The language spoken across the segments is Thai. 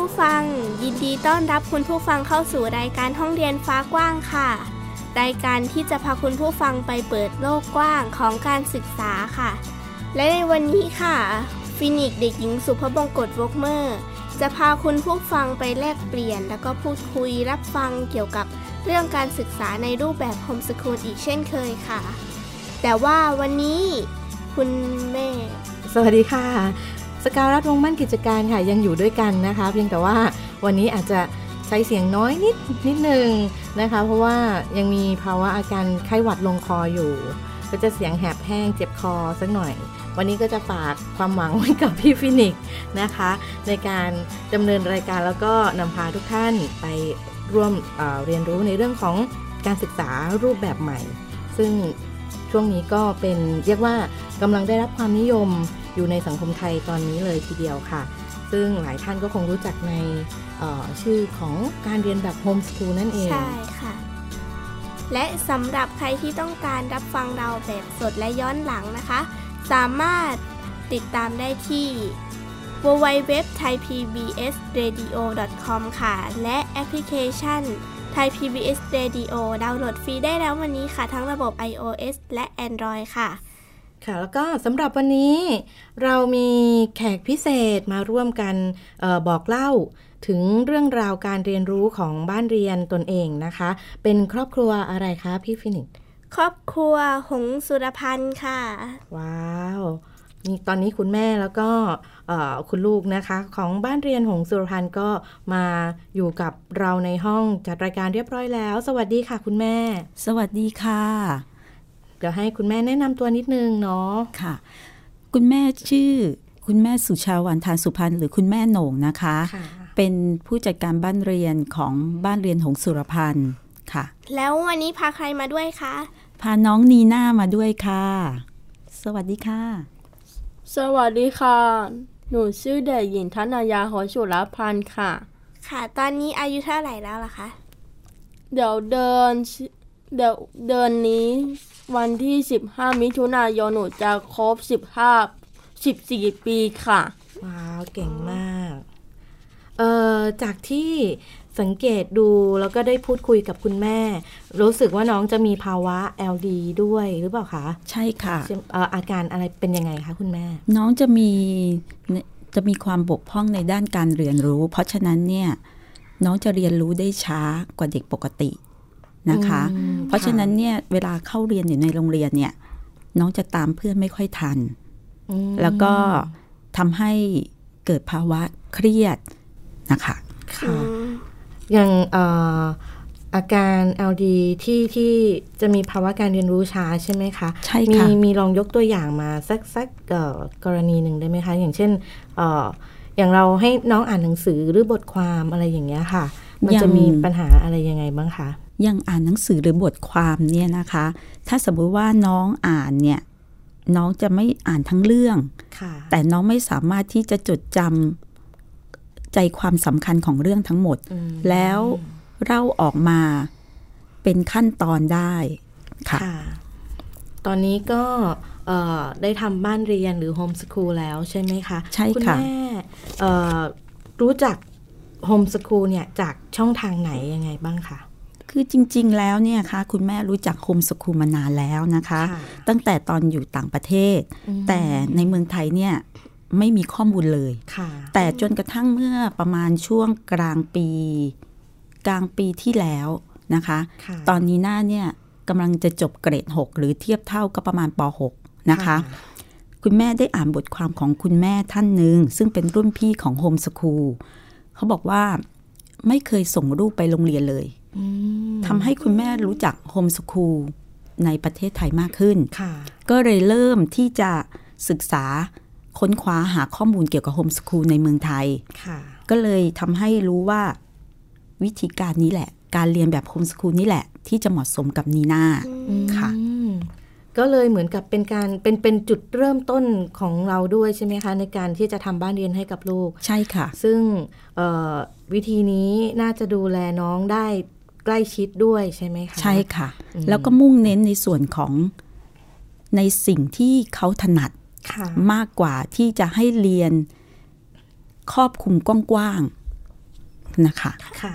ผู้ฟัง ยินดีต้อนรับคุณผู้ฟังเข้าสู่รายการห้องเรียนฟ้ากว้างค่ะ รายการที่จะพาคุณผู้ฟังไปเปิดโลกกว้างของการศึกษาค่ะ และในวันนี้ค่ะ ฟินิกเด็กหญิงสุภบงกตวกเมอร์ จะพาคุณผู้ฟังไปแลกเปลี่ยน แล้วก็พูดคุยรับฟังเกี่ยวกับเรื่องการศึกษาในรูปแบบโฮมสคูลอีกเช่นเคยค่ะ แต่ว่าวันนี้คุณแม่ สวัสดีค่ะ สกาวรัฐวงมั่นกิจการค่ะยังอยู่ด้วยกันนะคะ เพียงแต่ว่าวันนี้อาจจะใช้เสียงน้อยนิดนิดนึงนะคะ เพราะว่ายังมีภาวะอาการไข้หวัดลงคออยู่ ก็จะเสียงแหบแห้งเจ็บคอสักหน่อย วันนี้ก็จะฝากความหวังไว้กับพี่ฟินิกนะคะ ในการดำเนินรายการแล้วก็นำพาทุกท่านไปร่วมเเรียนรู้ในเรื่องของการศึกษารูปแบบใหม่ ซึ่ง ช่วงนี้ก็เป็นเรียกว่ากำลังได้รับความนิยมอยู่ในสังคมไทยตอนนี้เลยทีเดียวค่ะ ซึ่งหลายท่านก็คงรู้จักในชื่อของการเรียนแบบโฮมสกูลนั่นเอง ใช่ค่ะ และสำหรับใครที่ต้องการรับฟังเราแบบสดและย้อนหลังนะคะ สามารถติดตามได้ที่ www.thaipbsradio.com ค่ะ และแอปพลิเคชัน Thai PBS Radio ดาวน์โหลดฟรีได้แล้ววันนี้ค่ะ ทั้งระบบ iOS และ Android ค่ะ ค่ะ แล้วก็สำหรับวันนี้ เรามีแขกพิเศษมาร่วมกันออบอกเล่าถึงเรื่องราวการเรียนรู้ของบ้านเรียนตนเองนะคะ เป็นครอบครัวอะไรคะพี่ฟินิกครอบครัวหงส์สุรพันธ์ค่ะ ว้าว นี่ตอนนี้คุณแม่แล้วก็คุณลูกนะคะ ของบ้านเรียนหงสุรพันธ์ก็มาอยู่กับเราในห้องจัดรายการเรียบร้อยแล้ว สวัสดีค่ะ คุณแม่ สวัสดีค่ะ เดี๋ยวให้คุณแม่แนะนำตัวนิดนึงเนาะค่ะ คุณแม่ชื่อ คุณแม่สุชาวันทานสุพรรณหรือคุณแม่โหน่งนะคะคะเป็นผู้จัดการบ้านเรียนของบ้านเรียนหงสุรพันธ์ค่ะ แล้ววันนี้พาใครมาด้วยคะพาน้องนีน่ามาด้วยค่ะ สวัสดีค่ะ สวัสดีค่ะ หนูชื่อเด็กหญิงธนายาหอสุรพันธ์ค่ะ ค่ะ ตอนนี้อายุเท่าไหร่แล้วล่ะคะ เดี๋ยวเดินเดี๋ยวเดือนนี้วันที่ 15 มิถุนายนหนูจะครบ 15 14 ปีค่ะ ว้าว เก่งมาก เอ่อ จากที่ สังเกตดูแล้วก็ได้พูดคุยกับคุณแม่ รู้สึกว่าน้องจะมีภาวะ LD ด้วยหรือเปล่าคะ ใช่ค่ะอาการอะไรเป็นยังไงคะคุณแม่ น้องจะมีจะมีความบกพร่องในด้านการเรียนรู้ เพราะฉะนั้นเนี่ยน้องจะเรียนรู้ได้ช้ากว่าเด็กปกตินะคะ เพราะฉะนั้นเนี่ยเวลาเข้าเรียนอยู่ในโรงเรียนเนี่ยน้องจะตามเพื่อนไม่ค่อยทัน แล้วก็ทำให้เกิดภาวะเครียดนะคะค่ะ อย่างอาการ LD ที่ที่จะมีภาวะการเรียนรู้ช้าใช่ไหมคะ ใช่ค่ะ มีมีลองยกตัวอย่างมาสักสักกรณีหนึ่งได้ไหมคะ อย่างเช่นออย่างเราให้น้องอ่านหนังสือหรือบทความอะไรอย่างเงี้ยค่ะ มันจะมีปัญหาอะไรยังไงบ้างคะยังอ่านหนังสือหรือบทความเนี่ยนะคะ ถ้าสมมุติว่าน้องอ่านเนี่ยน้องจะไม่อ่านทั้งเรื่อง แต่น้องไม่สามารถที่จะจดจำ ใจความสำคัญของเรื่องทั้งหมด แล้วเล่าออกมาเป็นขั้นตอนได้ค่ะ ตอนนี้ก็ได้ทำบ้านเรียนหรือโฮมสคูลแล้วใช่ไหมคะ ใช่ค่ะ คุณแม่รู้จักโฮมสคูลเนี่ยจากช่องทางไหนยังไงบ้างคะคือจริง ๆ แล้วเนี่ยคะคุณแม่รู้จักโฮมสคูลมานานแล้วนะคะ ตั้งแต่ตอนอยู่ต่างประเทศ แต่ในเมืองไทยเนี่ย ไม่มีข้อมูลเลยแต่จนกระทั่งเมื่อประมาณช่วงกลางปี กลางปีที่แล้วนะคะคะตอนนี้หน้าเนี่ยกำลังจะจบเกรด 6 หรือเทียบเท่าก็ประมาณป .6 นะคะ คุณแม่ได้อ่านบทความของคุณแม่ท่านหนึ่ง ซึ่งเป็นรุ่นพี่ของโฮมสคูลเขาบอกว่าไม่เคยส่งรูปไปโรงเรียนเลยทำให้คุณแม่รู้จักโฮมสคูลในประเทศไทยมากขึ้น ก็เลยเริ่มที่จะศึกษา ค้นคว้าหาข้อมูลเกี่ยวกับโฮมสคูลในเมืองไทย ก็เลยทำให้รู้ว่าวิธีการนี้แหละ การเรียนแบบโฮมสคูลนี่แหละ ที่จะเหมาะสมกับนีน่าค่ะก็เลยเหมือนกับเป็นการเป็นเป็นจุดเริ่มต้นของเราด้วยใช่ไหมคะ ในการที่จะทำบ้านเรียนให้กับลูก ใช่ค่ะ ซึ่งวิธีนี้น่าจะดูแลน้องได้ใกล้ชิดด้วยใช่ไหมคะ ใช่ค่ะ แล้วก็มุ่งเน้นในส่วนของในสิ่งที่เขาถนัด มากกว่าที่จะให้เรียนครอบคลุมกว้างๆนะคะค่ะ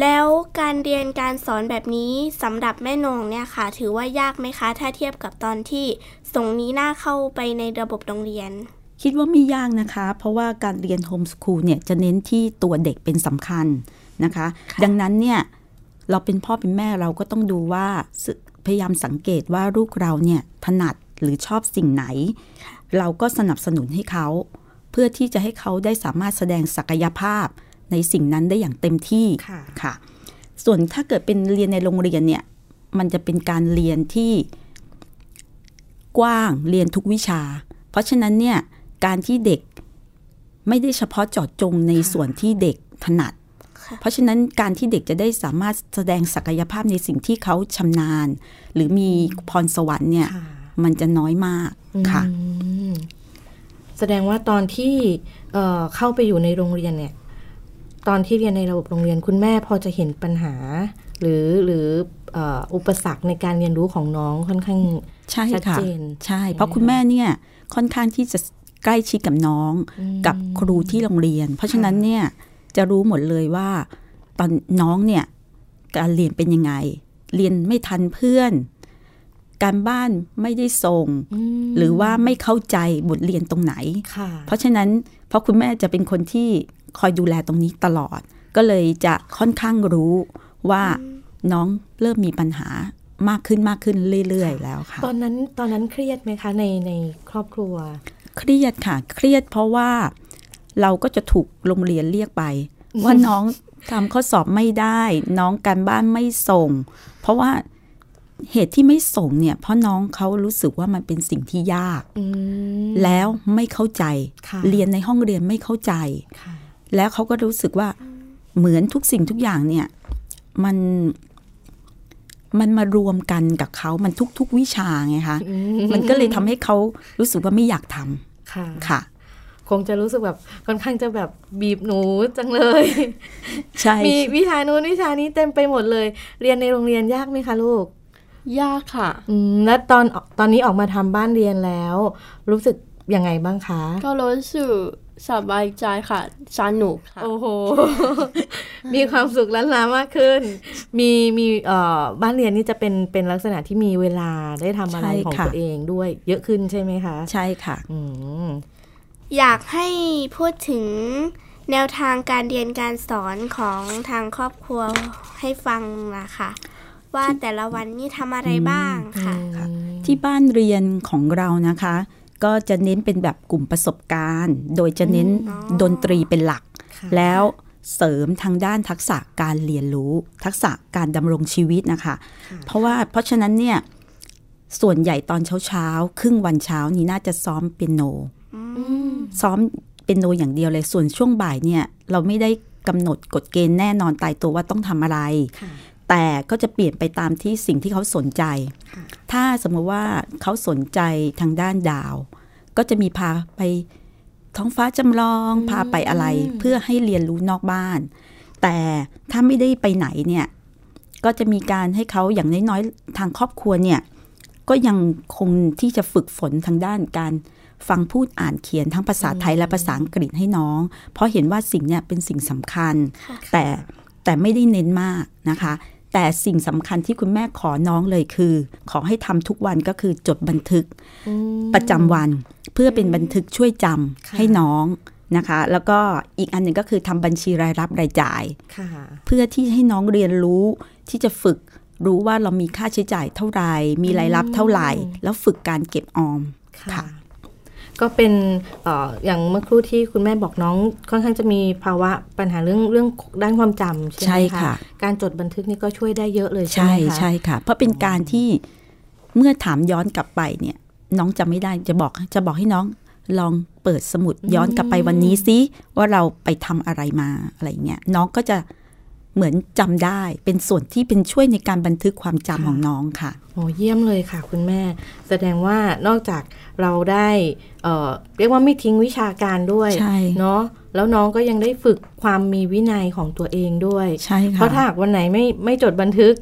แล้วการเรียนการสอนแบบนี้สำหรับแม่นงเนี่ยค่ะ ถือว่ายากไหมคะ ถ้าเทียบกับตอนที่ส่งนี้หน้าเข้าไปในระบบโรงเรียน คิดว่าไม่ยากนะคะ เพราะว่าการเรียนโฮมสคูลเนี่ยจะเน้นที่ตัวเด็กเป็นสำคัญนะคะคะ ดังนั้นเนี่ยเราเป็นพ่อเป็นแม่เราก็ต้องดูว่าพยายามสังเกตว่าลูกเราเนี่ยถนัด หรือชอบสิ่งไหน เราก็สนับสนุนให้เขา เพื่อที่จะให้เขาได้สามารถแสดงศักยภาพในสิ่งนั้นได้อย่างเต็มที่ค่ะส่วนถ้าเกิดเป็นเรียนในโรงเรียนเนี่ย มันจะเป็นการเรียนที่กว้างเรียนทุกวิชา เพราะฉะนั้นเนี่ยการที่เด็กไม่ได้เฉพาะเจาะจงในส่วนที่เด็กถนัด เพราะฉะนั้นการที่เด็กจะได้สามารถแสดงศักยภาพในสิ่งที่เขาชำนาญ หรือมีพรสวรรค์เนี่ย มันจะน้อยมากค่ะ แสดงว่าตอนที่เข้าไปอยู่ในโรงเรียนเนี่ย ตอนที่เรียนในระบบโรงเรียนคุณแม่พอจะเห็นปัญหา หรือหรืออุปสรรคในการเรียนรู้ของน้องค่อนข้างชัดเจนใช่ เพราะคุณแม่เนี่ยค่อนข้างที่จะใกล้ชิดกับน้องกับครูที่โรงเรียน เพราะฉะนั้นเนี่ยจะรู้หมดเลยว่าตอนน้องเนี่ยการเรียนเป็นยังไง เรียนไม่ทันเพื่อน การบ้านไม่ได้ส่ง หรือว่าไม่เข้าใจบทเรียนตรงไหน เพราะฉะนั้นเพราะคุณแม่จะเป็นคนที่คอยดูแลตรงนี้ตลอด ก็เลยจะค่อนข้างรู้ว่าน้องเริ่มมีปัญหามากขึ้นมากขึ้นเรื่อย ๆ แล้วค่ะ ตอนนั้นตอนนั้นเครียดไหมคะในในครอบครัว เครียดค่ะ เครียดเพราะว่าเราก็จะถูกโรงเรียนเรียกไป ว่าน้องทำข้อสอบไม่ได้ น้องการบ้านไม่ส่ง เพราะว่า เหตุที่ไม่ส่งเนี่ยเพราะน้องเขารู้สึกว่ามันเป็นสิ่งที่ยากแล้วไม่เข้าใจ เรียนในห้องเรียนไม่เข้าใจ แล้วเขาก็รู้สึกว่าเหมือนทุกสิ่งทุกอย่างเนี่ย มันมันมารวมกันกับเขา มันทุก ๆ วิชาไงคะ มันก็เลยทำให้เขารู้สึกว่าไม่อยากทำค่ะค่ะ คงจะรู้สึกแบบค่อนข้างจะแบบบีบหนูจังเลย ใช่ มีวิชานู้นวิชานี้เต็มไปหมดเลย เรียนในโรงเรียนยากไหมคะลูก ยากค่ะอืมแล้วตอนตอนนี้ออกมาทำบ้านเรียนแล้ว รู้สึกยังไงบ้างคะ ก็รู้สึกสบายใจค่ะสนุกค่ะ โอ้โห มีความสุขล้านลามากขึ้น มีมีเอ่อบ้านเรียนนี่จะเป็นเป็นลักษณะที่มีเวลาได้ทำอะไรของตัวเองด้วย เยอะขึ้นใช่ไหมคะ ใช่ค่ะออยากให้พูดถึงแนวทางการเรียนการสอนของทางครอบครัวให้ฟังนะคะ ว่าแต่ละวันนี่ทำอะไรบ้างค่ะ ที่บ้านเรียนของเรานะคะ ก็จะเน้นเป็นแบบกลุ่มประสบการณ์ โดยจะเน้นดนตรีเป็นหลัก แล้วเสริมทางด้านทักษะการเรียนรู้ ทักษะการดำรงชีวิตนะคะ เพราะว่าเพราะฉะนั้นเนี่ยส่วนใหญ่ตอนเช้าเช้าครึ่งวันเช้านี้น่าจะซ้อมเปียโนซ้อมเปียโนอย่างเดียวเลยส่วนช่วงบ่ายเนี่ย เราไม่ได้กำหนดกฎเกณฑ์แน่นอนตายตัวว่าต้องทำอะไร แต่ก็จะเปลี่ยนไปตามที่สิ่งที่เขาสนใจ ถ้าสมมติว่าเขาสนใจทางด้านดาว ก็จะมีพาไปท้องฟ้าจำลอง พาไปอะไรเพื่อให้เรียนรู้นอกบ้าน แต่ถ้าไม่ได้ไปไหนเนี่ย ก็จะมีการให้เขาอย่างน้อยๆ ทางครอบครัวเนี่ย ก็ยังคงที่จะฝึกฝนทางด้านการฟังพูดอ่านเขียนทั้งภาษาไทยและภาษาอังกฤษให้น้อง เพราะเห็นว่าสิ่งนี้เป็นสิ่งสำคัญ แต่แต่ไม่ได้เน้นมากนะคะ แต่สิ่งสำคัญที่คุณแม่ขอน้องเลยคือ ขอให้ทำทุกวันก็คือจดบันทึกประจำวันเพื่อเป็นบันทึกช่วยจำให้น้องนะคะ แล้วก็อีกอันหนึ่งก็คือทำบัญชีรายรับรายจ่ายเพื่อที่ให้น้องเรียนรู้ที่จะฝึกรู้ว่าเรามีค่าใช้จ่ายเท่าไหร่มีรายรับเท่าไหร่ แล้วฝึกการเก็บออมค่ะ ก็เป็นออย่างเมื่อครู่ที่คุณแม่บอกน้อง ค่อนข้างจะมีภาวะปัญหาเรื่องเรื่องด้านความจำใช่ไหมคะการจดบันทึกนี่ก็ช่วยได้เยอะเลยใช่ไหมคะใช่ค่ะ เพราะเป็นการที่เมื่อถามย้อนกลับไปเนี่ย น้องจะไม่ได้จะบอกจะบอกให้น้องลองเปิดสมุดย้อนกลับไปวันนี้ซิว่าเราไปทำอะไรมาอะไรเงี้ยน้องก็จะ เหมือนจำได้เป็นส่วนที่เป็นช่วยในการบันทึกความจำของน้องค่ะโอ้เยี่ยมเลยค่ะคุณแม่ แสดงว่านอกจากเราได้เเรียกว่าไม่ทิ้งวิชาการด้วยเนาะแล้วน้องก็ยังได้ฝึกความมีวินัยของตัวเองด้วยใช่ค่ะเพราะถ้าหากวันไหนไม่ไม่จดบันทึก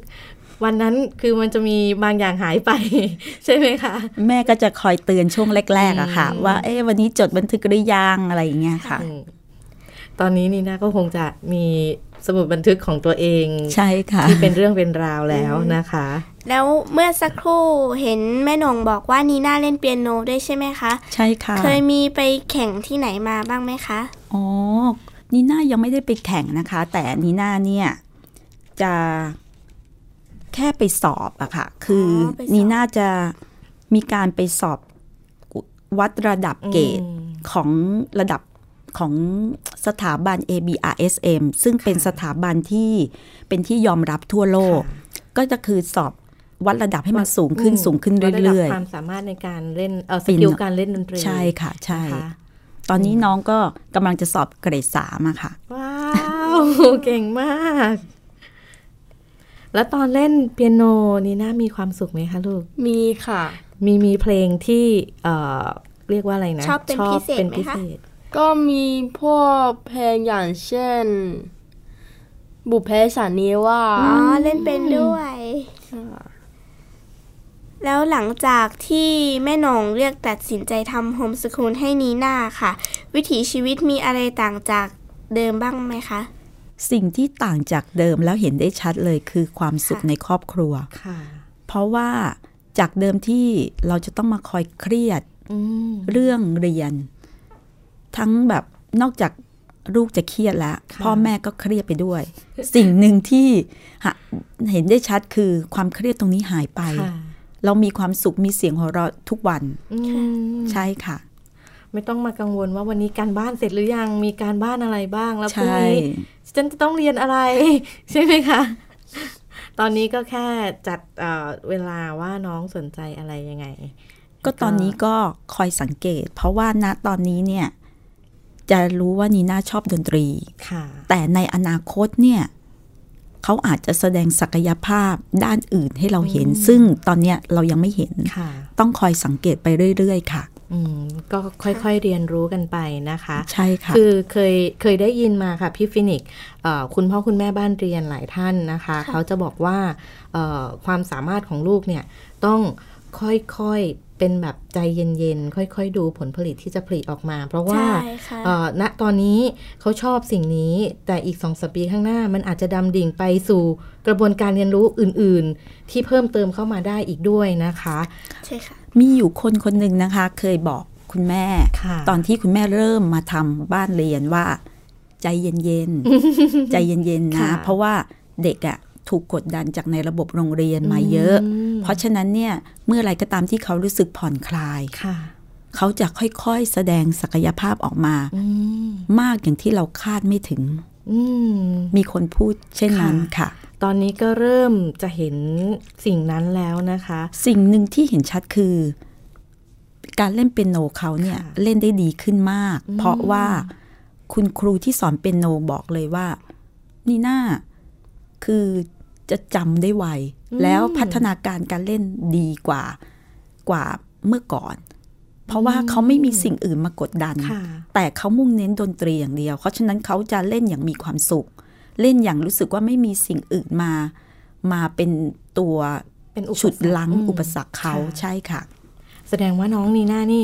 วันนั้นคือมันจะมีบางอย่างหายไป ใช่ไหมคะ แม่ก็จะคอยเตือนช่วงแรกๆอะค่ะ ว่าเอ๊ะวันนี้จดบันทึกหรือยังอะไรอย่างเงี้ยค่ะ ตอนนี้นี่นะก็คงจะมี สมุดบันทึกของตัวเองใช่ค่ะที่เป็นเรื่องเป็นราวแล้วนะคะ แล้วเมื่อสักครู่เห็นแม่นงบอกว่านีน่าเล่นเปียโนด้วยใช่ไหมคะ ใช่ค่ะ เคยมีไปแข่งที่ไหนมาบ้างไหมคะอ๋อนีน่ายังไม่ได้ไปแข่งนะคะ แต่นีน่าเนี่ยจะแค่ไปสอบอะค่ะ คือนีน่าจะมีการไปสอบวัดระดับเกรดของระดับ ของสถาบัน ABRSM ซึ่งเป็นสถาบันที่เป็นที่ยอมรับทั่วโลก ก็จะคือสอบวัดระดับให้มันสูงขึ้นสูงขึ้นเรื่อยๆความสามารถในการเล่นเออสกิลการเล่นดนตรีใช่ค่ะใช่ ตอนนี้น้องก็กำลังจะสอบเกรดสามอะค่ะ ว้าว เก่งมาก แล้วตอนเล่นเปียโนนี่น่ามีความสุขไหมคะลูก มีค่ะ มีมีเพลงที่เอ่อเรียกว่าอะไรนะ ชอบเป็นพิเศษไหมคะ ก็มีพวกเพลงอย่างเช่น บุพเพสันนิวาอ๋อเล่นเป็นด้วย แล้วหลังจากที่แม่นงเรียกตัดสินใจทำโฮมสคูลให้นีน่าค่ะ วิถีชีวิตมีอะไรต่างจากเดิมบ้างไหมคะ สิ่งที่ต่างจากเดิมแล้วเห็นได้ชัดเลยคือความสุขในครอบครัวเพราะว่าจากเดิมที่เราจะต้องมาคอยเครียดเรื่องเรียน ทั้งแบบนอกจากลูกจะเครียดแล้ว พ่อแม่ก็เครียดไปด้วย สิ่งหนึ่งที่เห็นได้ชัดคือความเครียดตรงนี้หายไป เรามีความสุขมีเสียงหัวเราะทุกวันใช่ค่ะ ไม่ต้องมากังวลว่าวันนี้การบ้านเสร็จหรือยังมีการบ้านอะไรบ้างแล้วพรุ่งนี้ฉันจะต้องเรียนอะไร ใช่ไหมคะตอนนี้ก็แค่จัดเวลาว่าน้องสนใจอะไรยังไง ก็ตอนนี้ก็คอยสังเกต เพราะว่าณตอนนี้เนี่ย จะรู้ว่านีน่าชอบดนตรี แต่ในอนาคตเนี่ยเขาอาจจะแสดงศักยภาพด้านอื่นให้เราเห็น ซึ่งตอนเนี้ยเรายังไม่เห็น ต้องคอยสังเกตไปเรื่อย ๆ ค่ะก็ค่อยๆเรียนรู้กันไปนะคะ ใช่ค่ะ คือเคยเคยได้ยินมาค่ะพี่ฟินิกคุณพ่อคุณแม่บ้านเรียนหลายท่านนะคะ เขาจะบอกว่าความสามารถของลูกเนี่ยต้องค่อย เป็นแบบใจเย็นๆ ค่อยๆ ดูผลผลิตที่จะผลิตออกมา เพราะว่าณตอนนี้เขาชอบสิ่งนี้ แต่อีกสองสัปปีข้างหน้ามันอาจจะดำดิ่งไปสู่กระบวนการเรียนรู้อื่นๆ ที่เพิ่มเติมเข้ามาได้อีกด้วยนะคะใช่ค่ะมีอยู่คนคนหนึ่งนะคะ เคยบอกคุณแม่ ตอนที่คุณแม่เริ่มมาทำบ้านเรียนว่า ใจเย็นๆ ใจเย็นๆนะ เพราะว่าเด็กอะ่ะ ถูกกดดันจากในระบบโรงเรียนมาเยอะ เพราะฉะนั้นเนี่ยเมื่อไรก็ตามที่เขารู้สึกผ่อนคลายเขาจะค่อยๆแสดงศักยภาพออกมามากอย่างที่เราคาดไม่ถึงมีคนพูดเช่นนั้นค่ะ ตอนนี้ก็เริ่มจะเห็นสิ่งนั้นแล้วนะคะ สิ่งหนึ่งที่เห็นชัดคือ การเล่นเปียโนเขาเนี่ยเล่นได้ดีขึ้นมาก เพราะว่าคุณครูที่สอนเปียโนบอกเลยว่า นี่น่าคือ จะจำได้ไว แล้วพัฒนาการการเล่นดีกว่ากว่าเมื่อก่อน เพราะว่าเขาไม่มีสิ่งอื่นมากดดัน แต่เขามุ่งเน้นดนตรีอย่างเดียว เพราะฉะนั้นเขาจะเล่นอย่างมีความสุข เล่นอย่างรู้สึกว่าไม่มีสิ่งอื่นมา มาเป็นตัวเป็นฉุดลังอุปสรรคเขาใช่ค่ะ แสดงว่าน้องนีน่านี่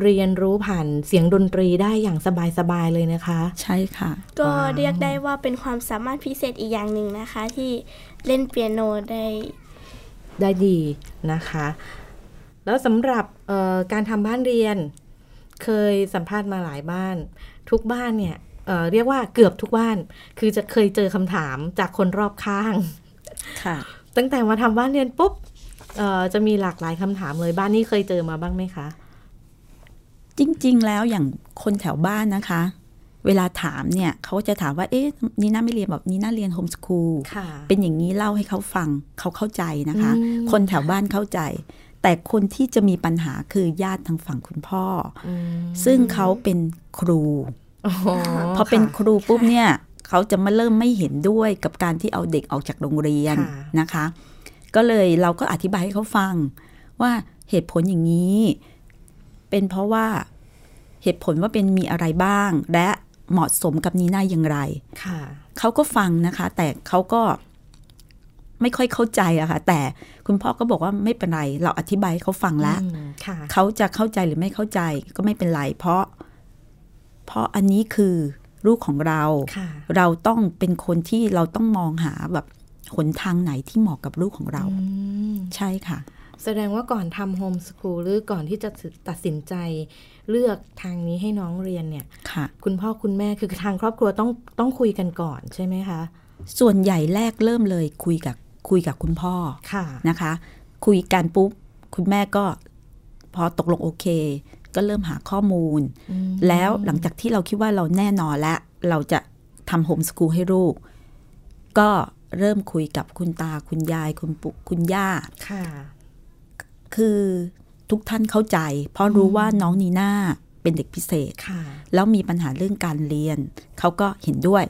เรียนรู้ผ่านเสียงดนตรีได้อย่างสบายๆเลยนะคะ ใช่ค่ะ ก็เรียกได้ว่าเป็นความสามารถพิเศษอีกอย่างหนึ่งนะคะ ที่เล่นเปียโนได้ได้ดีนะคะ แล้วสำหรับการทำบ้านเรียน เคยสัมภาษณ์มาหลายบ้าน ทุกบ้านเนี่ยเเรียกว่าเกือบทุกบ้าน คือจะเคยเจอคำถามจากคนรอบข้าง ค่ะ ตั้งแต่มาทำบ้านเรียนปุ๊บ จะมีหลากหลายคำถามเลยบ้านนี้เคยเจอมาบ้างไหมคะ จริง ๆ แล้วอย่างคนแถวบ้านนะคะ เวลาถามเนี่ยเขาจะถามว่า เอ๊ะนี่น่าไม่เรียนแบบนี่น่าเรียนโฮมสคูลเป็นอย่างนี้เล่าให้เขาฟังเขาเข้าใจนะคะ คนแถวบ้านเข้าใจ แต่คนที่จะมีปัญหาคือญาติทางฝั่งคุณพ่ออซึ่งเขาเป็นครูพอเป็นครูปุ๊บเนี่ยเขาจะมาเริ่มไม่เห็นด้วยกับการที่เอาเด็กออกจากโรงเรียนนะคะ ก็เลยเราก็อธิบายให้เขาฟังว่าเหตุผลอย่างนี้ เป็นเพราะว่าเหตุผลว่าเป็นมีอะไรบ้าง และเหมาะสมกับนีน่าอย่างไรเขาก็ฟังนะคะ แต่เขาก็ไม่ค่อยเข้าใจอะค่ะ แต่คุณพ่อก็บอกว่าไม่เป็นไร เราอธิบายให้เขาฟังแล้วเขาจะเข้าใจหรือไม่เข้าใจก็ไม่เป็นไร เพราะ เพราะอันนี้คือลูกของเรา เราต้องเป็นคนที่เราต้องมองหาแบบ หนทางไหนที่เหมาะกับลูกของเราใช่ค่ะ แสดงว่าก่อนทำโฮมสคูลหรือก่อนที่จะตัดสินใจเลือกทางนี้ให้น้องเรียนเนี่ยค่ะ คุณพ่อคุณแม่คือทางครอบครัวต้องต้องคุยกันก่อนใช่ไหมคะ ส่วนใหญ่แรกเริ่มเลยคุยกับคุยกับคุณพ่อค่ะนะคะ คุยกันปุ๊บคุณแม่ก็พอตกลงโอเค ก็เริ่มหาข้อมูล แล้วหลังจากที่เราคิดว่าเราแน่นอนแล้วเราจะทำโฮมสกูลให้ลูก ก็ เริ่มคุยกับคุณตาคุณยายคุณปุคุณย่าค่ะ คือทุกท่านเข้าใจ เพราะรู้ว่าน้องนีน่าเป็นเด็กพิเศษแล้วมีปัญหาเรื่องการเรียน เขาก็เห็นด้วย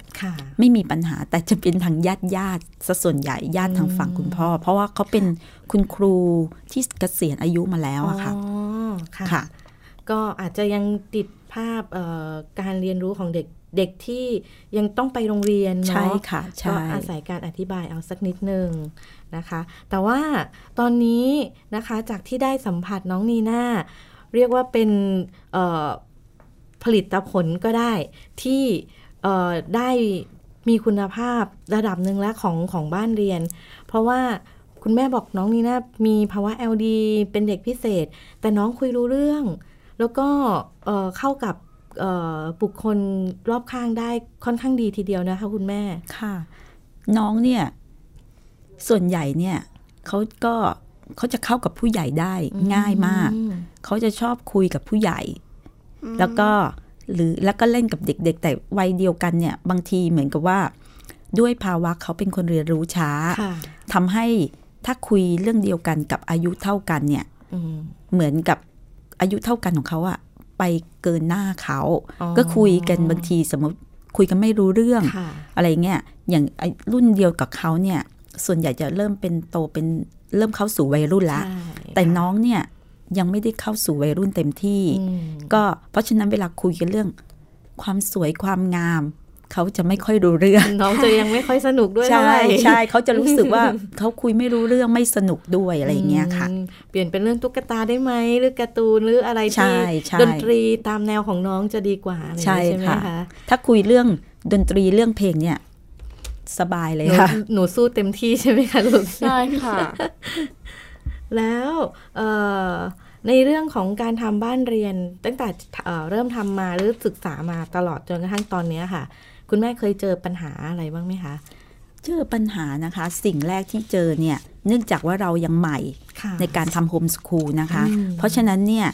ไม่มีปัญหาแต่จะเป็นทางญาติญาติซะส่วนใหญ่ญาติทางฝั่งคุณพ่อ เพราะว่าเขาเป็นคุณครูที่เกษียณอายุมาแล้วอะค่ะค่ะ ก็อาจจะยังติดภาพการเรียนรู้ของเด็ก เด็กที่ยังต้องไปโรงเรียนเนาะใช่ค่ะก็อาศัยการอธิบายเอาสักนิดนึงนะคะ แต่ว่าตอนนี้นะคะจากที่ได้สัมผัสน้องนีน่าเรียกว่าเป็นผลิตผลก็ได้ที่ได้มีคุณภาพระดับหนึ่งแล้วของของบ้านเรียน เพราะว่าคุณแม่บอกน้องนีน่ามีภาวะ LD เป็นเด็กพิเศษ แต่น้องคุยรู้เรื่อง แล้วก็เข้ากับ บุคคลรอบข้างได้ค่อนข้างดีทีเดียวนะคะคุณแม่ค่ะ น้องเนี่ย ส่วนใหญ่เนี่ยเขาก็เขาจะเข้ากับผู้ใหญ่ได้ง่ายมาก เขาจะชอบคุยกับผู้ใหญ่ แล้วก็หรือแล้วก็เล่นกับเด็ก ๆ แต่วัยเดียวกันเนี่ย บางทีเหมือนกับว่า ด้วยภาวะเขาเป็นคนเรียนรู้ช้าทำให้ถ้าคุยเรื่องเดียวกันกับอายุเท่ากันเนี่ยเหมือนกับอายุเท่ากันของเขาอะ ไปเกินหน้าเขา ก็คุยกันบางทีสมมติคุยกันไม่รู้เรื่อง อะไรเงี้ยอย่างรุ่นเดียวกับเขาเนี่ย ส่วนใหญ่จะเริ่มเป็นโตเป็นเริ่มเข้าสู่วัยรุ่นแล้วแต่น้องเนี่ยยังไม่ได้เข้าสู่วัยรุ่นเต็มที่ ก็เพราะฉะนั้นเวลาคุยกันเรื่อง ความสวยความงาม เขาจะไม่ค่อยรู้เรื่อง น้องจะยังไม่ค่อยสนุกด้วยใช่ใช่เขาจะรู้สึกว่าเขาคุยไม่รู้เรื่องไม่สนุกด้วยอะไรเงี้ยค่ะ เปลี่ยนเป็นเรื่องตุ๊กตาได้ไหมหรือการ์ตูนหรืออะไรที่ดนตรีตามแนวของน้องจะดีกว่าใช่ไหมคะถ้าคุยเรื่องดนตรีเรื่องเพลงเนี่ยสบายเลยค่ะ หนูสู้เต็มที่ใช่ไหมคะลูกใช่ค่ะ แล้วในเรื่องของการทำบ้านเรียนตั้งแต่เริ่มทำมาหรือศึกษามาตลอดจนกระทั่งตอนนี้ค่ะ คุณแม่เคยเจอปัญหาอะไรบ้างไหมคะ เจอปัญหานะคะ สิ่งแรกที่เจอเนี่ย เนื่องจากว่าเรายังใหม่ในการทำโฮมสคูลนะคะ เพราะฉะนั้นเนี่ย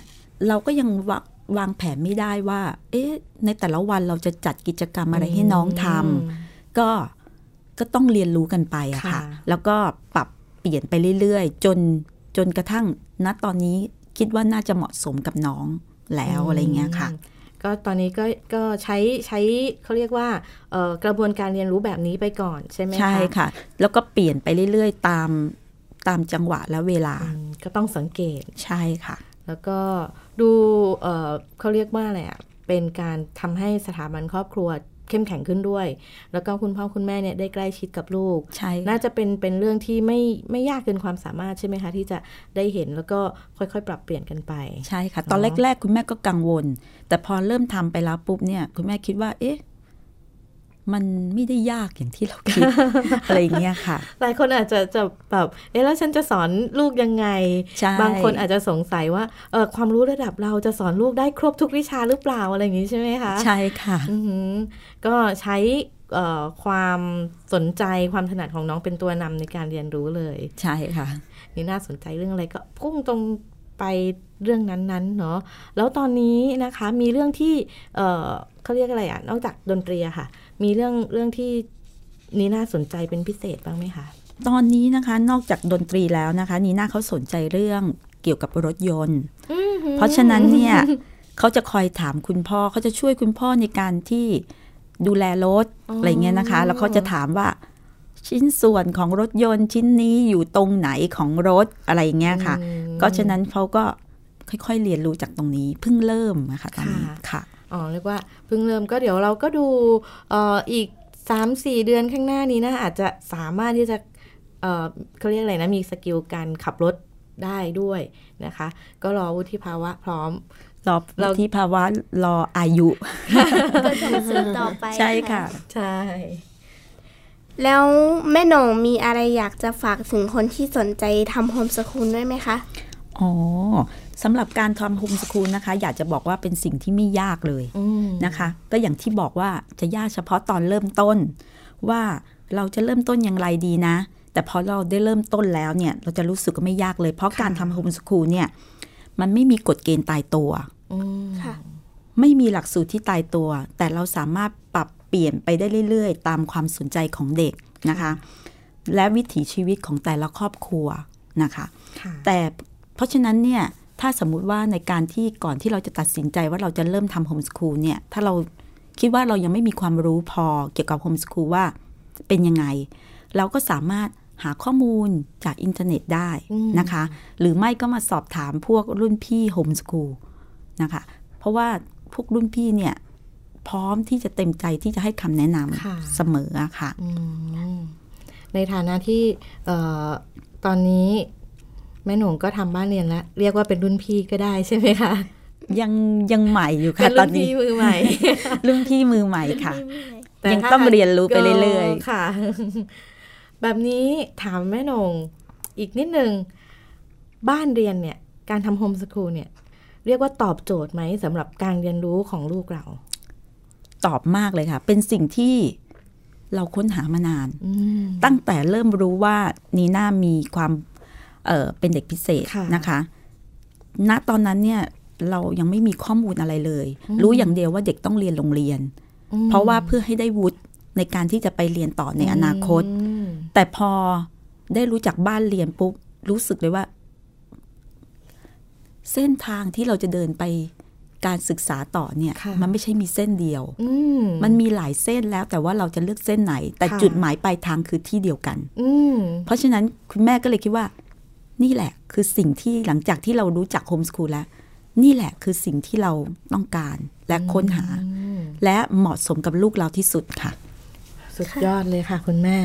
เราก็ยังววางแผนไม่ได้ว่า เอ๊ะ ในแต่ละวันเราจะจัดกิจกรรมอะไรให้น้องทำก็ก็ต้องเรียนรู้กันไปอะค่ะ แล้วก็ปรับเปลี่ยนไปเรื่อยๆ จนจนกระทั่งณตอนนี้คิดว่าน่าจะเหมาะสมกับน้องแล้วอะไรเงี้ยค่ะ ก็ตอนนี้ก็ก็ใช้ใช้เขาเรียกว่ากระบวนการเรียนรู้แบบนี้ไปก่อนใช่ไหมคะใช่ค่ะ แล้วก็เปลี่ยนไปเรื่อยๆ ตามตามจังหวะและเวลา ก็ต้องสังเกตใช่ค่ะ แล้วก็ดูเเขาเรียกว่าอะไรอะเป็นการทำให้สถาบันครอบครัว เข้มแข็งขึ้นด้วย แล้วก็คุณพ่อคุณแม่เนี่ยได้ใกล้ชิดกับลูกใช่น่าจะเป็นเป็นเรื่องที่ไม่ไม่ยากเกินความสามารถใช่ไหมคะที่จะได้เห็นแล้วก็ค่อยๆ ปรับเปลี่ยนกันไป ใช่ค่ะ ตอนแรก ๆ คุณแม่ก็กังวล แต่พอเริ่มทำไปแล้วปุ๊บเนี่ยคุณแม่คิดว่าเอ๊ะ มันไม่ได้ยากอย่างที่เราคิดอะไรเงี้ยค่ะ หลายคนอาจจะจะแบบเอ๊ะแล้วฉันจะสอนลูกยังไง บางคนอาจจะสงสัยว่าเออความรู้ระดับเราจะสอนลูกได้ครบทุกวิชาหรือเปล่าอะไรอย่างนี้ใช่ไหมคะ ใช่ค่ะก็ใช้ความสนใจความถนัดของน้องเป็นตัวนำในการเรียนรู้เลย ใช่ค่ะ นี่น่าสนใจเรื่องอะไรก็พุ่งตรงไปเรื่องนั้นๆเนาะแล้วตอนนี้นะคะมีเรื่องที่เขาเรียกอะไรอะนอกจากดนตรีค่ะ มีเรื่องเรื่องที่นีน่าสนใจเป็นพิเศษบ้างไหมคะตอนนี้นะคะนอกจากดนตรีแล้วนะคะ นีน่าเขาสนใจเรื่องเกี่ยวกับรถยนต์ เพราะฉะนั้นเนี่ยเขาจะคอยถามคุณพ่อเขาจะช่วยคุณพ่อในการที่ดูแลรถอะไรเงี้ยนะคะ แล้วเขาจะถามว่าชิ้นส่วนของรถยนต์ชิ้นนี้อยู่ตรงไหนของรถอะไรเงี้ยค่ะ ก็ฉะนั้นเขาก็ค่อยๆเรียนรู้จากตรงนี้เพิ่งเริ่มนะคะตอนนี้ค่ะ อ๋อเรียกว่าเพิ่งเริ่มก็เดี๋ยวเราก็ดูอออีกสามสี่เดือนข้างหน้านี้นะอาจจะสามารถที่จะเเขาเรียกอะไรนะมีสกิลการขับรถได้ด้วยนะคะ ก็รอวุฒิภาวะพร้อมรอเราที่ภาวะรออายุก็ส่งเสริมต่อไปใช่ค่ะ ใช่ แล้วแม่หนงมีอะไรอยากจะฝากถึงคนที่สนใจทำโฮมสคูลด้วยไหมคะ อ๋อ สำหรับการทำโฮมสคูลนะคะ อยากจะบอกว่าเป็นสิ่งที่ไม่ยากเลยนะคะ ก็อย่างที่บอกว่าจะยากเฉพาะตอนเริ่มต้น ว่าเราจะเริ่มต้นอย่างไรดีนะ แต่พอเราได้เริ่มต้นแล้วเนี่ย เราจะรู้สึกก็ไม่ยากเลย เพราะการทำโฮมสคูลเนี่ย มันไม่มีกฎเกณฑ์ตายตัวไม่มีหลักสูตรที่ตายตัว แต่เราสามารถปรับเปลี่ยนไปได้เรื่อยๆ ตามความสนใจของเด็กนะคะ และวิถีชีวิตของแต่ละครอบครัวนะคะ แต่เพราะฉะนั้นเนี่ย ถ้าสมมุติว่าในการที่ก่อนที่เราจะตัดสินใจว่าเราจะเริ่มทำโฮมสคูลเนี่ย ถ้าเราคิดว่าเรายังไม่มีความรู้พอเกี่ยวกับโฮมสคูลว่าเป็นยังไง เราก็สามารถหาข้อมูลจากอินเทอร์เน็ตได้นะคะ หรือไม่ก็มาสอบถามพวกรุ่นพี่โฮมสคูลนะคะ เพราะว่าพวกรุ่นพี่เนี่ย พร้อมที่จะเต็มใจที่จะให้คำแนะนำเสมอค่ะ ในฐานะที่ตอนนี้ แม่หนงก็ทำบ้านเรียนแล้วเรียกว่าเป็นรุ่นพี่ก็ได้ใช่ไหมคะยังยังใหม่อยู่ค่ะตอนนี้มือใหม่ รุ่นพี่มือใหม่ค่ะ ยังต้องเรียนรู้ไปเรื่อยๆค่ะ แบบนี้ถามแม่หนงอีกนิดนึงบ้านเรียนเนี่ย การทำโฮมสคูลเนี่ย เรียกว่าตอบโจทย์ไหมสำหรับการเรียนรู้ของลูกเรา ตอบมากเลยค่ะ เป็นสิ่งที่เราค้นหามานาน ตั้งแต่เริ่มรู้ว่านีน่ามีความ เเป็นเด็กพิเศษนะคะ ณตอนนั้นเนี่ยเรายังไม่มีข้อมูลอะไรเลย รู้อย่างเดียวว่าเด็กต้องเรียนโรงเรียน เพราะว่าเพื่อให้ได้วุฒิในการที่จะไปเรียนต่อในอนาคต แต่พอได้รู้จักบ้านเรียนปุ๊บรู้สึกเลยว่า เส้นทางที่เราจะเดินไปการศึกษาต่อเนี่ย มันไม่ใช่มีเส้นเดียวมันมีหลายเส้นแล้วแต่ว่าเราจะเลือกเส้นไหน แต่จุดหมายปลายทางคือที่เดียวกันเพราะฉะนั้นคุณแม่ก็เลยคิดว่า นี่แหละคือสิ่งที่หลังจากที่เรารู้จักโฮมสคูลแล้ว นี่แหละคือสิ่งที่เราต้องการและค้นหา และเหมาะสมกับลูกเราที่สุดค่ะ สุดยอดเลยค่ะคุณแม่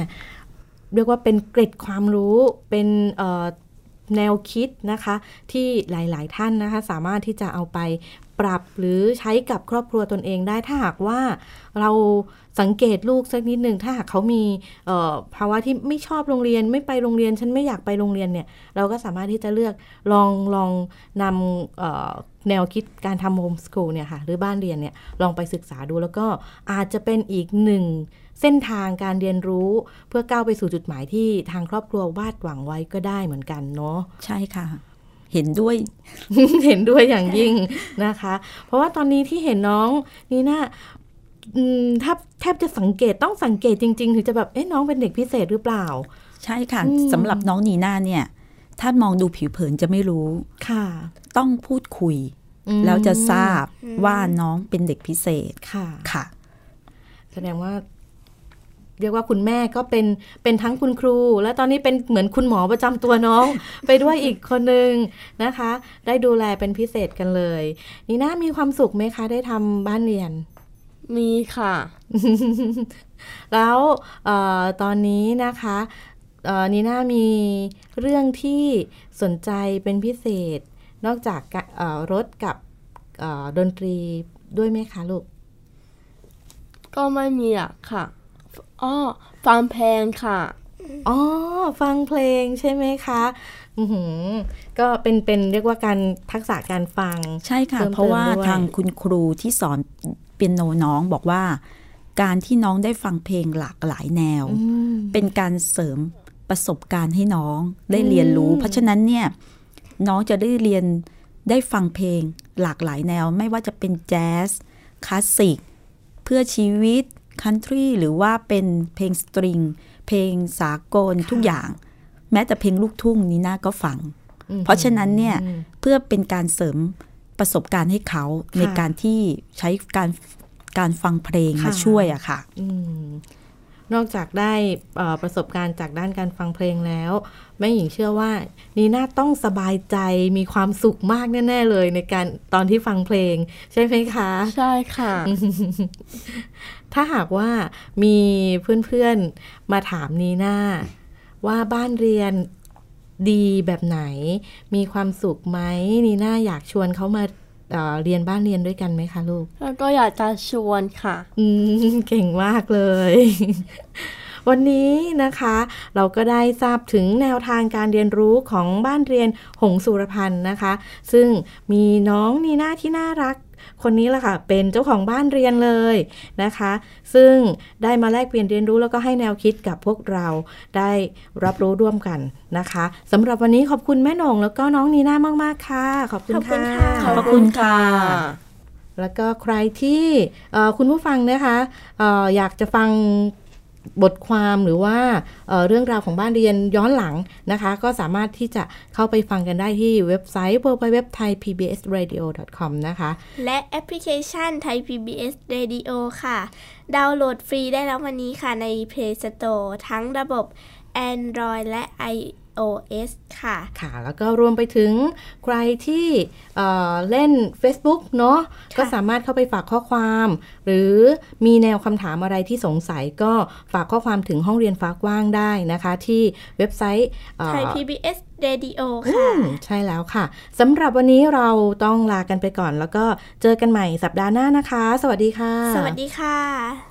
เรียกว่าเป็นเกร็ดความรู้เป็น แนวคิดนะคะ ที่หลาย ๆ ท่านนะคะ สามารถที่จะเอาไปปรับหรือใช้กับครอบครัวตนเองได้ถ้าหากว่าเราสังเกตลูกสักนิดหนึ่งถ้าหากเขามีภาวะที่ไม่ชอบโรงเรียนไม่ไปโรงเรียน ฉันไม่อยากไปโรงเรียนเนี่ย เราก็สามารถที่จะเลือกลองลองนำแนวคิดการทำโฮมสคูลเนี่ยค่ะหรือบ้านเรียนเนี่ยลองไปศึกษาดูแล้วก็อาจจะเป็นอีกหนึ่ง เส้นทางการเรียนรู้ เพื่อก้าวไปสู่จุดหมายที่ทางครอบครัววาดหวังไว้ก็ได้เหมือนกันเนาะใช่ค่ะ เห็นด้วย เห็นด้วยอย่างยิ่งนะคะ เพราะว่าตอนนี้ที่เห็นน้องนี่น่าถ้าแทบจะสังเกตต้องสังเกตจริงๆถึงจะแบบเอ๊ะน้องเป็นเด็กพิเศษหรือเปล่า ใช่ค่ะสำหรับน้องนีน่าเนี่ยถ้ามองดูผิวเผินจะไม่รู้ค่ะ ต้องพูดคุย แล้วจะทราบว่าน้องเป็นเด็กพิเศษค่ะค่ะ แสดงว่า เรียกว่าคุณแม่ก็เป็นเป็นทั้งคุณครู และตอนนี้เป็นเหมือนคุณหมอประจำตัวน้อง ไปด้วยอีกคนหนึ่งนะคะ ได้ดูแลเป็นพิเศษกันเลยนี่น่ามีความสุขไหมคะ ได้ทำบ้านเรียน มีค่ะ แล้วออตอนนี้นะคะนีน่ามีเรื่องที่สนใจเป็นพิเศษ นอกจากรถกับดนตรีด้วยไหมคะลูก ก็ไม่มีอะค่ะ อ๋อฟังเพลงค่ะ อ๋อ ฟังเพลงใช่ไหมคะอืก็เป็นเป็นเรียกว่าการทักษะการฟัง ใช่ค่ะ เพราะว่าทางคุณครูที่สอนเปียโนน้องบอกว่า การที่น้องได้ฟังเพลงหลากหลายแนว เป็นการเสริมประสบการณ์ให้น้องได้เรียนรู้ เพราะฉะนั้นเนี่ยน้องจะได้เรียนได้ฟังเพลงหลากหลายแนว ไม่ว่าจะเป็นแจ๊สคลาสสิกเพื่อชีวิต คันทรีหรือว่าเป็นเพลงสตริง เพลงสากลทุกอย่าง แม้แต่เพลงลูกทุ่งนี่น่าก็ฟัง เพราะฉะนั้นเนี่ยเพื่อเป็นการเสริมประสบการณ์ให้เขาในการที่ใช้การการฟังเพลงมาช่วยอะค่ะนอกจากได้ประสบการณ์จากด้านการฟังเพลงแล้วแม่หญิงเชื่อว่านีน่าต้องสบายใจมีความสุขมากแน่ ๆ เลยในการตอนที่ฟังเพลง ใช่ไหมคะ ใช่ค่ะ ถ้าหากว่ามีเพื่อนๆมาถามนีน่าว่าบ้านเรียนดีแบบไหน มีความสุขไหมนีน่าอยากชวนเขามาเรียนบ้านเรียนด้วยกันไหมคะลูก แล้วก็อยากจะชวนค่ะ อืมเก่งมากเลย วันนี้นะคะ เราก็ได้ทราบถึงแนวทางการเรียนรู้ของบ้านเรียนหงสุรพันธ์นะคะ ซึ่งมีน้องนีน่าที่น่ารัก คนนี้แหละค่ะ เป็นเจ้าของบ้านเรียนเลยนะคะ ซึ่งได้มาแลกเปลี่ยนเรียนรู้แล้วก็ให้แนวคิดกับพวกเราได้รับรู้ร่วมกันนะคะสำหรับวันนี้ขอบคุณแม่หนงแล้วก็น้องนีน่ามาก ๆ ค่ะ ขอบคุณค่ะขอบคุณค่ะแล้วก็ใครที่คุณผู้ฟังนะคะออยากจะฟัง บทความหรือว่าเเรื่องราวของบ้านเรียนย้อนหลังนะคะ ก็สามารถที่จะเข้าไปฟังกันได้ที่เว็บไซต์ www.thaipbsradio.com นะคะ และแอปพลิเคชัน Thai PBS Radio ค่ะ ดาวน์โหลดฟรีได้แล้ววันนี้ค่ะใน Play Store ทั้งระบบ Android และ iOS ค่ะ ค่ะ แล้วก็รวมไปถึงใครที่เเล่น Facebook เนาะก็สามารถเข้าไปฝากข้อความ หรือมีแนวคำถามอะไรที่สงสัยก็ฝากข้อความถึงห้องเรียนฟ้ากว้างได้นะคะ ที่เว็บไซต์ไทย PBS Radio ค่ะใช่แล้วค่ะสำหรับวันนี้เราต้องลากันไปก่อน แล้วก็เจอกันใหม่สัปดาห์หน้านะคะ สวัสดีค่ะ สวัสดีค่ะ